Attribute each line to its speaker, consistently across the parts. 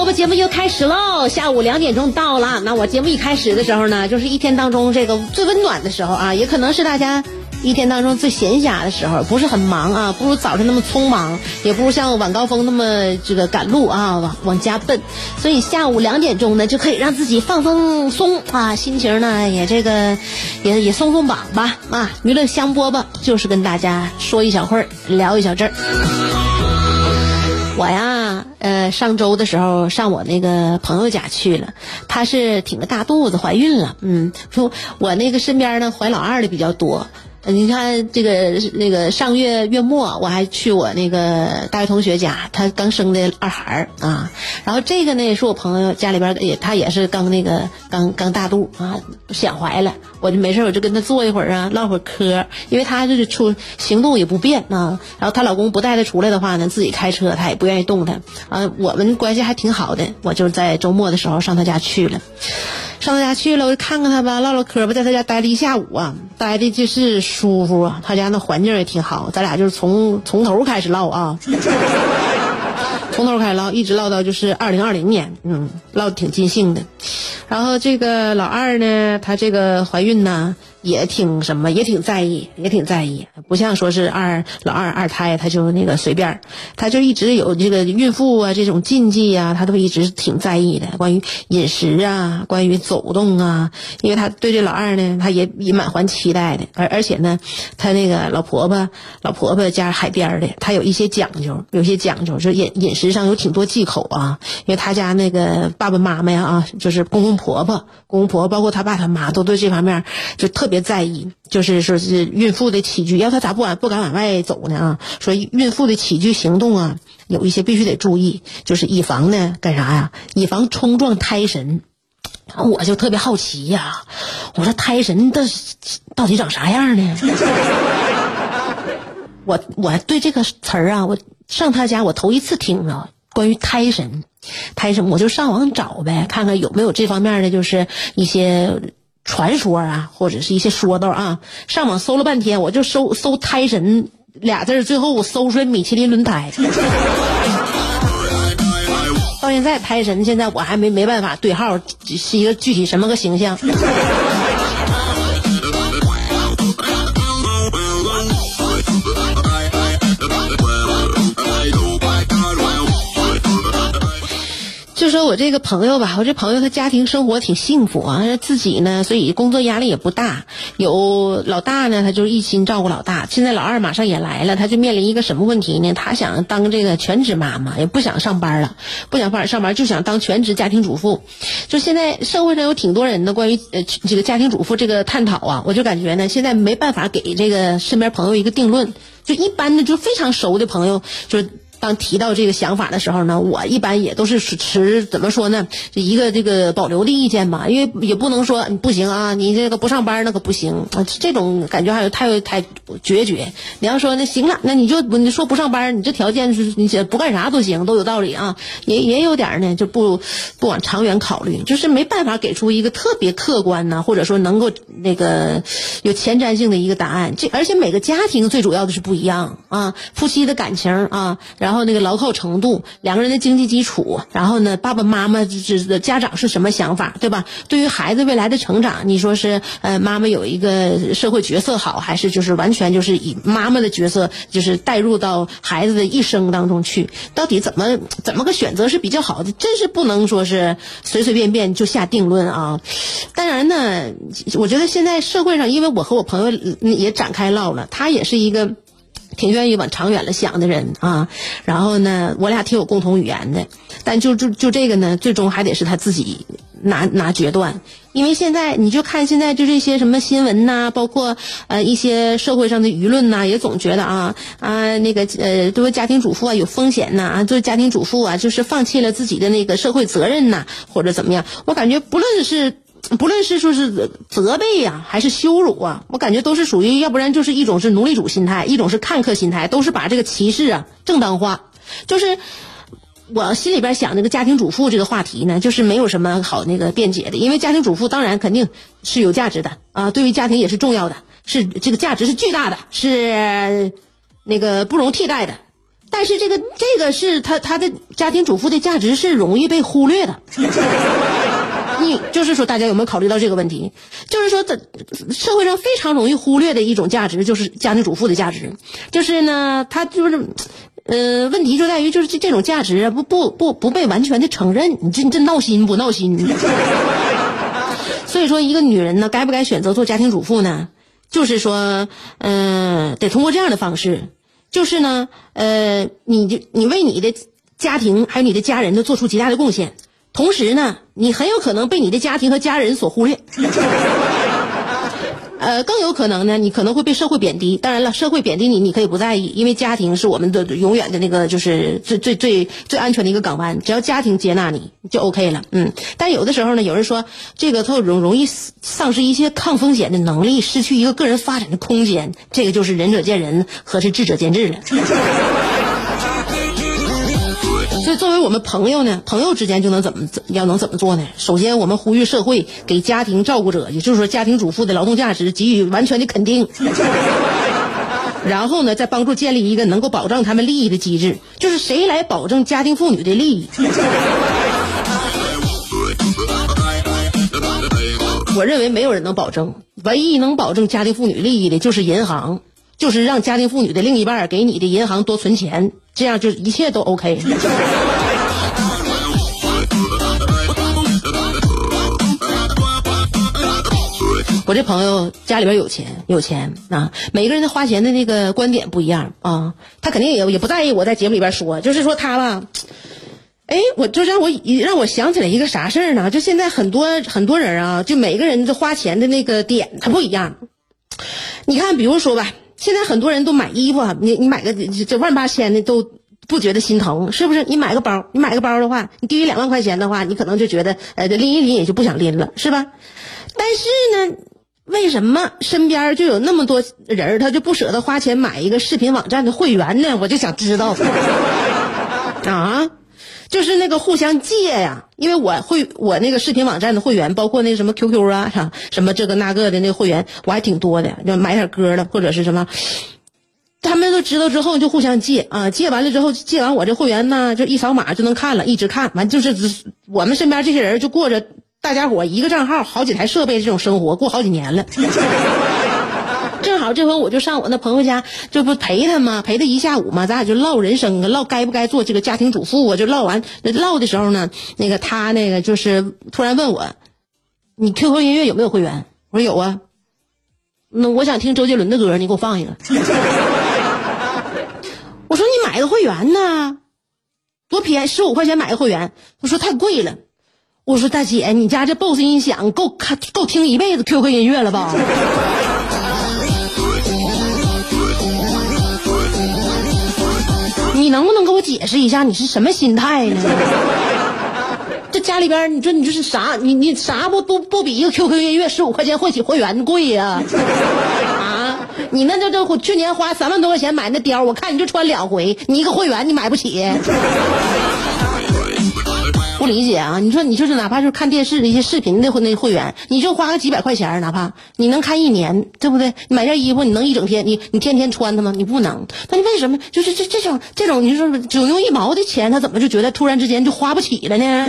Speaker 1: 播播节目又开始喽！下午两点钟到了，那我节目一开始的时候呢，就是一天当中这个最温暖的时候啊，也可能是大家一天当中最闲暇的时候，不是很忙啊，不如早晨那么匆忙，也不如像晚高峰那么这个赶路啊，往往家奔。所以下午两点钟呢，就可以让自己放放松啊，心情呢也这个也也松松绑吧啊！娱乐香饽饽就是跟大家说一小会儿，聊一小阵儿。我呀，呃，上周的时候上我那个朋友家去了，她是挺个大肚子，怀孕了。嗯，说我那个身边呢怀老二的比较多。你看这个那个上月月末，我还去我那个大学同学家，他刚生的二孩儿啊。然后这个呢，也是我朋友家里边也，他也是刚那个刚刚大肚啊，想怀了。我就没事，我就跟他坐一会儿啊，唠会儿嗑。因为他就是出行动也不便啊，然后她老公不带她出来的话呢，自己开车，她也不愿意动弹啊。我们关系还挺好的，我就在周末的时候上他家去了。上他家去了，我就看看他吧，唠唠嗑吧，在他家待了一下午啊，待的就是舒服啊。他家那环境也挺好，咱俩就是从从头开始唠啊，从头开始唠，一直唠到就是二零二零年，嗯，唠的挺尽兴的。然后这个老二呢，她这个怀孕呢。也挺什么，也挺在意，也挺在意，不像说是二老二二胎，他就那个随便，他就一直有这个孕妇啊这种禁忌啊，他都一直挺在意的。关于饮食啊，关于走动啊，因为他对这老二呢，他也也满怀期待的。而而且呢，他那个老婆婆，老婆婆家海边的，他有一些讲究，有些讲究，就饮饮食上有挺多忌口啊。因为他家那个爸爸妈妈呀啊，就是公公婆婆、公公婆婆，包括他爸他妈，都对这方面就特。别在意，就是说是孕妇的起居，要她咋不敢不敢往外走呢啊？说孕妇的起居行动啊，有一些必须得注意，就是以防呢干啥呀？以防冲撞胎神。我就特别好奇呀，我说胎神到到底长啥样呢？我我对这个词儿啊，我上他家我头一次听啊，关于胎神，胎神我就上网找呗，看看有没有这方面的，就是一些。传说啊，或者是一些说道啊，上网搜了半天，我就搜搜“胎神”俩字儿最后我搜出来米其林轮胎。到现在，胎神现在我还没没办法对号，是一个具体什么个形象。我这个朋友吧，我这朋友他家庭生活挺幸福啊，自己呢，所以工作压力也不大。有老大呢，他就一心照顾老大。现在老二马上也来了，他就面临一个什么问题呢？他想当这个全职妈妈，也不想上班了，不想上上班，就想当全职家庭主妇。就现在社会上有挺多人的关于呃这个家庭主妇这个探讨啊，我就感觉呢，现在没办法给这个身边朋友一个定论。就一般的，就非常熟的朋友，就是。当提到这个想法的时候呢，我一般也都是持怎么说呢，一个这个保留的意见吧，因为也不能说不行啊，你这个不上班那可不行，这种感觉还有太太决绝。你要说那行了，那你就你说不上班，你这条件是你不干啥都行，都有道理啊，也也有点呢，就不不往长远考虑，就是没办法给出一个特别客观呢，或者说能够那个有前瞻性的一个答案。这而且每个家庭最主要的是不一样啊，夫妻的感情啊，然然后那个牢靠程度，两个人的经济基础，然后呢，爸爸妈妈这这家长是什么想法，对吧？对于孩子未来的成长，你说是呃妈妈有一个社会角色好，还是就是完全就是以妈妈的角色就是带入到孩子的一生当中去？到底怎么怎么个选择是比较好的？真是不能说是随随便便就下定论啊！当然呢，我觉得现在社会上，因为我和我朋友也展开唠了，他也是一个。挺愿意往长远了想的人啊，然后呢，我俩挺有共同语言的，但就就就这个呢，最终还得是他自己拿拿决断，因为现在你就看现在就这些什么新闻呐，包括呃一些社会上的舆论呐，也总觉得啊啊那个呃作为家庭主妇啊有风险呐，啊作为家庭主妇啊就是放弃了自己的那个社会责任呐，或者怎么样，我感觉不论是。不论是说是责备呀，还是羞辱啊，我感觉都是属于，要不然就是一种是奴隶主心态，一种是看客心态，都是把这个歧视啊正当化。就是我心里边想，那个家庭主妇这个话题呢，就是没有什么好那个辩解的，因为家庭主妇当然肯定是有价值的啊，对于家庭也是重要的，是这个价值是巨大的，是那个不容替代的。但是这个这个是他他的家庭主妇的价值是容易被忽略的。你就是说，大家有没有考虑到这个问题？就是说，的社会上非常容易忽略的一种价值，就是家庭主妇的价值。就是呢，他就是，呃，问题就在于，就是这这种价值不不不不被完全的承认。你这你这闹心不闹心？所以说，一个女人呢，该不该选择做家庭主妇呢？就是说，嗯，得通过这样的方式，就是呢，呃，你就你为你的家庭还有你的家人都做出极大的贡献。同时呢，你很有可能被你的家庭和家人所忽略，呃，更有可能呢，你可能会被社会贬低。当然了，社会贬低你，你可以不在意，因为家庭是我们的永远的那个，就是最最最最安全的一个港湾。只要家庭接纳你，就 OK 了。嗯，但有的时候呢，有人说这个它容容易丧失一些抗风险的能力，失去一个个人发展的空间。这个就是仁者见仁，和是智者见智了。我们朋友呢，朋友之间就能怎么要能怎么做呢？首先，我们呼吁社会给家庭照顾者，也就是说家庭主妇的劳动价值给予完全的肯定。然后呢，再帮助建立一个能够保障他们利益的机制，就是谁来保证家庭妇女的利益？我认为没有人能保证，唯一能保证家庭妇女利益的就是银行。就是让家庭妇女的另一半给你的银行多存钱，这样就一切都 OK。我这朋友家里边有钱，有钱啊！每个人的花钱的那个观点不一样啊，他肯定也也不在意我在节目里边说，就是说他吧，哎，我就让我让我想起来一个啥事儿呢？就现在很多很多人啊，就每个人的花钱的那个点他不一样。你看，比如说吧。现在很多人都买衣服，你你买个这万八千的都不觉得心疼，是不是？你买个包，你买个包的话，你低于两万块钱的话，你可能就觉得呃拎一拎也就不想拎了，是吧？但是呢，为什么身边就有那么多人他就不舍得花钱买一个视频网站的会员呢？我就想知道 啊。就是那个互相借呀，因为我会我那个视频网站的会员，包括那什么 QQ 啊，啥什么这个那个的那个会员，我还挺多的，就买点歌的或者是什么，他们都知道之后就互相借啊，借完了之后借完我这会员呢，就一扫码就能看了，一直看完就是我们身边这些人就过着大家伙一个账号好几台设备这种生活，过好几年了。正好这回我就上我那朋友家，这不陪他吗？陪他一下午嘛，咱俩就唠人生啊，唠该不该做这个家庭主妇啊。就唠完唠的时候呢，那个他那个就是突然问我：“你 QQ 音乐有没有会员？”我说：“有啊。”那我想听周杰伦的歌，你给我放一个。我说：“你买个会员呢？多便宜，十五块钱买个会员。”我说：“太贵了。”我说：“大姐，你家这 BOSS 音响够看够听一辈子 QQ 音乐了吧？”你能不能给我解释一下你是什么心态呢？这家里边，你说你这是啥？你你啥不不不比一个 QQ 音乐十五块钱会起会员贵呀？你那这这去年花三万多块钱买那貂，我看你就穿两回，你一个会员你买不起。不理解啊！你说你就是哪怕是看电视的一些视频的那会员，你就花个几百块钱，哪怕你能看一年，对不对？买件衣服你能一整天，你你天天穿它吗？你不能。那你为什么就是这这种这种你说只用一毛的钱，他怎么就觉得突然之间就花不起了呢？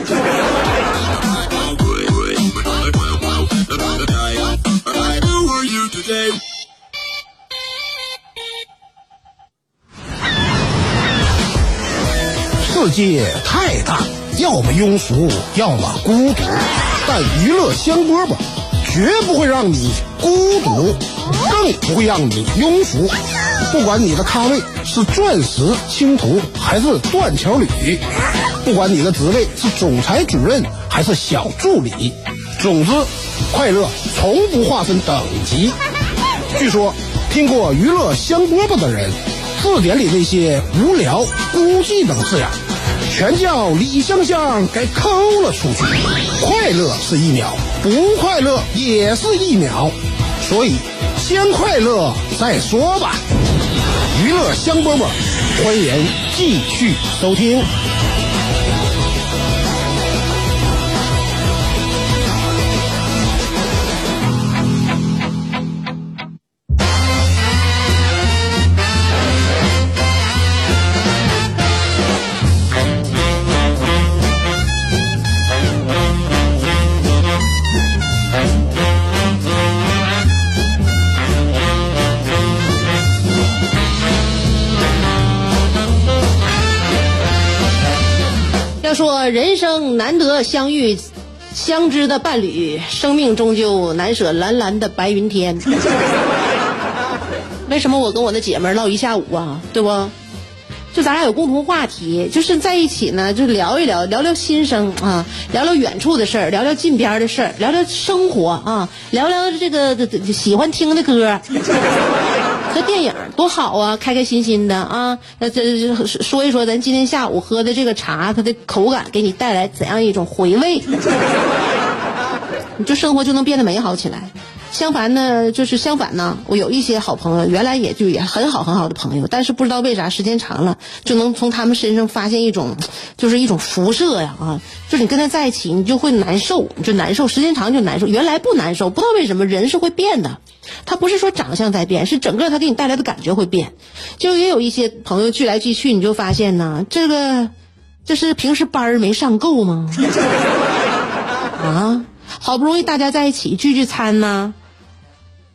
Speaker 2: 世界太大，要么庸俗，要么孤独，但娱乐香饽饽绝不会让你孤独，更不会让你庸俗。不管你的咖位是钻石青铜还是断桥铝，不管你的职位是总裁主任还是小助理，总之，快乐从不划分等级。据说，听过娱乐香饽饽的人，字典里那些无聊、孤寂等字眼。全叫李香香给抠了出去。快乐是一秒，不快乐也是一秒，所以先快乐再说吧。娱乐香饽饽，欢迎继续收听。
Speaker 1: 说人生难得相遇，相知的伴侣，生命终究难舍蓝蓝的白云天。为什么我跟我的姐妹唠一下午啊？对不？就咱俩有共同话题，就是在一起呢，就聊一聊，聊聊心声啊，聊聊远处的事儿，聊聊近边的事儿，聊聊生活啊，聊聊这个喜欢听的歌。这电影多好啊，开开心心的啊！那这这说一说咱今天下午喝的这个茶，它的口感给你带来怎样一种回味？你就生活就能变得美好起来。相反呢，就是相反呢，我有一些好朋友，原来也就也很好很好的朋友，但是不知道为啥时间长了，就能从他们身上发现一种，就是一种辐射呀啊！就是你跟他在一起，你就会难受，你就难受，时间长就难受。原来不难受，不知道为什么人是会变的。他不是说长相在变，是整个他给你带来的感觉会变。就也有一些朋友聚来聚去，你就发现呢，这个这是平时班儿没上够吗？啊，好不容易大家在一起聚聚餐呢，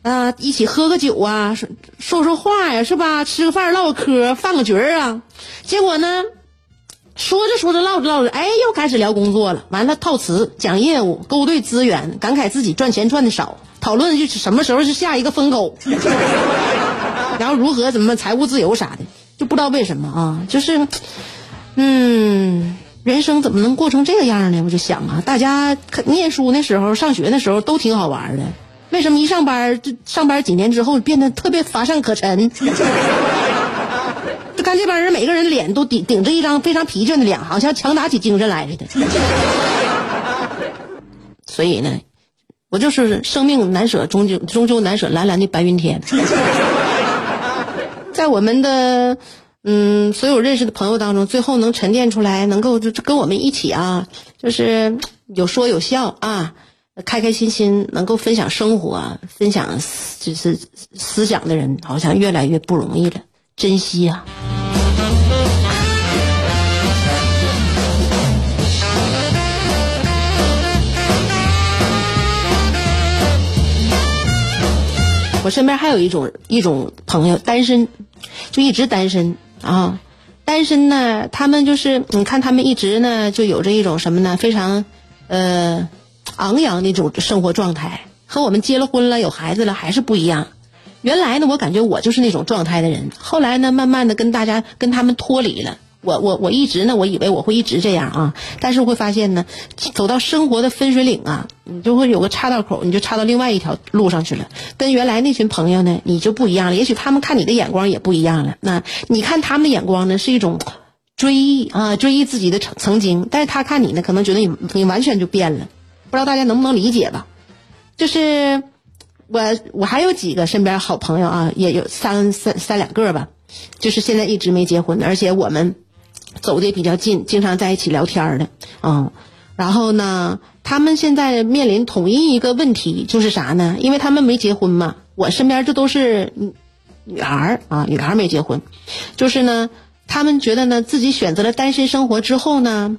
Speaker 1: 啊，一起喝个酒啊，说说话呀，是吧？吃个饭唠个嗑，放个局儿啊。结果呢，说着说着唠着唠着，哎，又开始聊工作了。完了套词讲业务，勾兑资源，感慨自己赚钱赚的少。讨论就是什么时候是下一个风口，然后如何怎么财务自由啥的，就不知道为什么啊，就是，嗯，人生怎么能过成这个样呢？我就想啊，大家念书那时候、上学那时候都挺好玩的，为什么一上班就上班几年之后变得特别乏善可陈？就看这帮人，每个人脸都顶顶着一张非常疲倦的脸，好像强打起精神来似的。所以呢。我就是生命难舍，终究终究难舍蓝蓝的白云天。在我们的嗯所有认识的朋友当中，最后能沉淀出来，能够就跟我们一起啊，就是有说有笑啊，开开心心，能够分享生活、分享就是思想的人，好像越来越不容易了，珍惜啊。我身边还有一种一种朋友，单身，就一直单身啊，单身呢，他们就是你看他们一直呢就有着一种什么呢，非常呃昂扬的一种生活状态，和我们结了婚了有孩子了还是不一样。原来呢，我感觉我就是那种状态的人，后来呢，慢慢的跟大家跟他们脱离了。我我我一直呢，我以为我会一直这样啊，但是我会发现呢，走到生活的分水岭啊，你就会有个岔道口，你就岔到另外一条路上去了。跟原来那群朋友呢，你就不一样了。也许他们看你的眼光也不一样了。那你看他们的眼光呢，是一种追忆啊，追忆自己的曾曾经。但是他看你呢，可能觉得你你完全就变了。不知道大家能不能理解吧？就是我我还有几个身边好朋友啊，也有三三三两个吧，就是现在一直没结婚，而且我们。走的比较近，经常在一起聊天的，嗯，然后呢，他们现在面临统一一个问题，就是啥呢？因为他们没结婚嘛，我身边这都是女孩儿啊，女孩儿没结婚，就是呢，他们觉得呢自己选择了单身生活之后呢，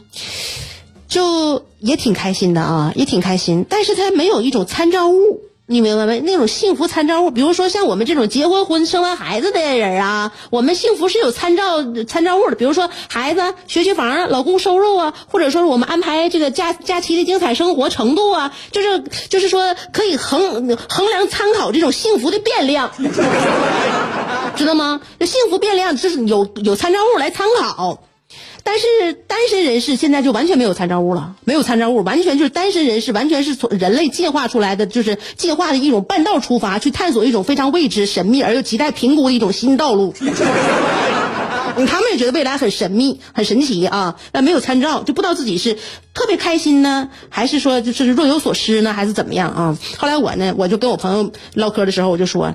Speaker 1: 就也挺开心的啊，也挺开心，但是他没有一种参照物。你明白没？那种幸福参照物，比如说像我们这种结婚婚生完孩子的人啊，我们幸福是有参照参照物的。比如说孩子、学区房、老公收入啊，或者说我们安排这个假假期的精彩生活程度啊，就是就是说可以衡衡量参考这种幸福的变量，知道吗？这幸福变量就是有有参照物来参考。但是单身人士现在就完全没有参照物了，没有参照物，完全就是单身人士，完全是从人类进化出来的，就是进化的一种半道出发，去探索一种非常未知、神秘而又亟待评估的一种新道路。他们也觉得未来很神秘、很神奇啊，但没有参照，就不知道自己是特别开心呢，还是说就是若有所失呢，还是怎么样啊？后来我呢，我就跟我朋友唠嗑的时候，我就说，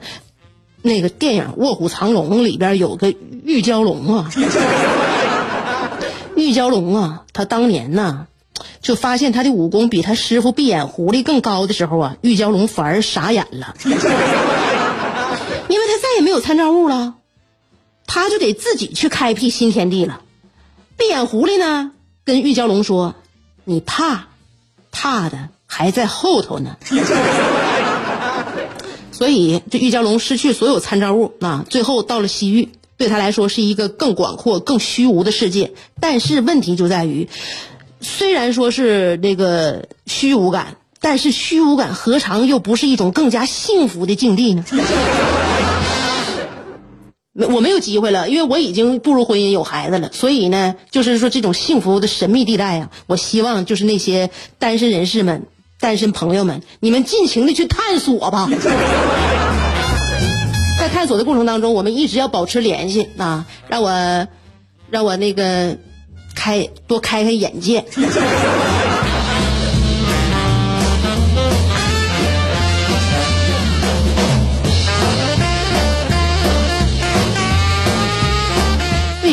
Speaker 1: 那个电影《卧虎藏龙》里边有个玉娇龙啊。玉娇龙啊，他当年呢，就发现他的武功比他师傅闭眼狐狸更高的时候啊，玉娇龙反而傻眼了，因为他再也没有参照物了，他就得自己去开辟新天地了。闭眼狐狸呢，跟玉娇龙说：“你怕，怕的还在后头呢。”所以这玉娇龙失去所有参照物啊，最后到了西域。对他来说是一个更广阔、更虚无的世界，但是问题就在于，虽然说是这个虚无感，但是虚无感何尝又不是一种更加幸福的境地呢？我没有机会了，因为我已经步入婚姻、有孩子了，所以呢，就是说这种幸福的神秘地带呀，我希望就是那些单身人士们、单身朋友们，你们尽情的去探索吧。在探索的过程当中，我们一直要保持联系啊！让我，让我那个开多开开眼界。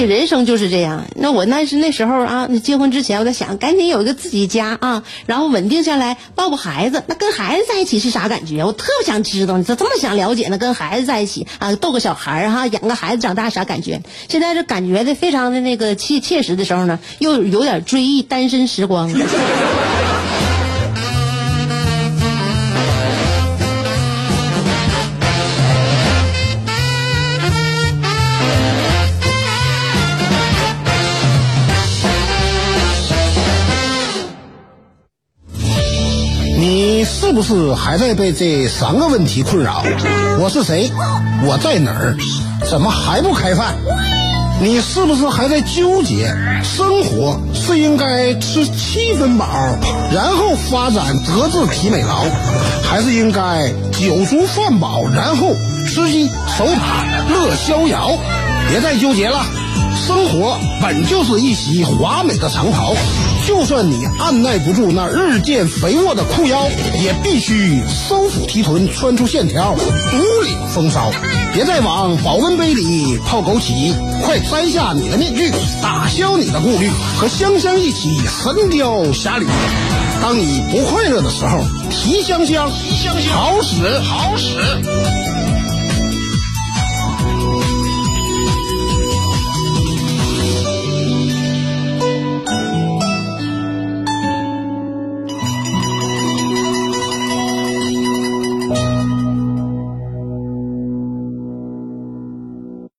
Speaker 1: 人生就是这样。那我那是那时候啊，结婚之前我在想，赶紧有一个自己家啊，然后稳定下来，抱抱孩子。那跟孩子在一起是啥感觉？我特别想知道，你咋这么想了解呢？跟孩子在一起啊，逗个小孩儿哈，养个孩子长大啥感觉？现在这感觉的非常的那个切切实的时候呢，又有点追忆单身时光。
Speaker 2: 是不是还在被这三个问题困扰？我是谁？我在哪儿？怎么还不开饭？你是不是还在纠结？生活是应该吃七分饱，然后发展德智体美劳，还是应该酒足饭饱，然后吃鸡守塔乐逍遥？别再纠结了，生活本就是一袭华美的长袍。就算你按耐不住那日渐肥沃的裤腰，也必须收腹提臀，穿出线条，独领风骚。别再往保温杯里泡枸杞，快摘下你的面具，打消你的顾虑，和香香一起神雕侠侣。当你不快乐的时候，提香香，提香香，好使，好使。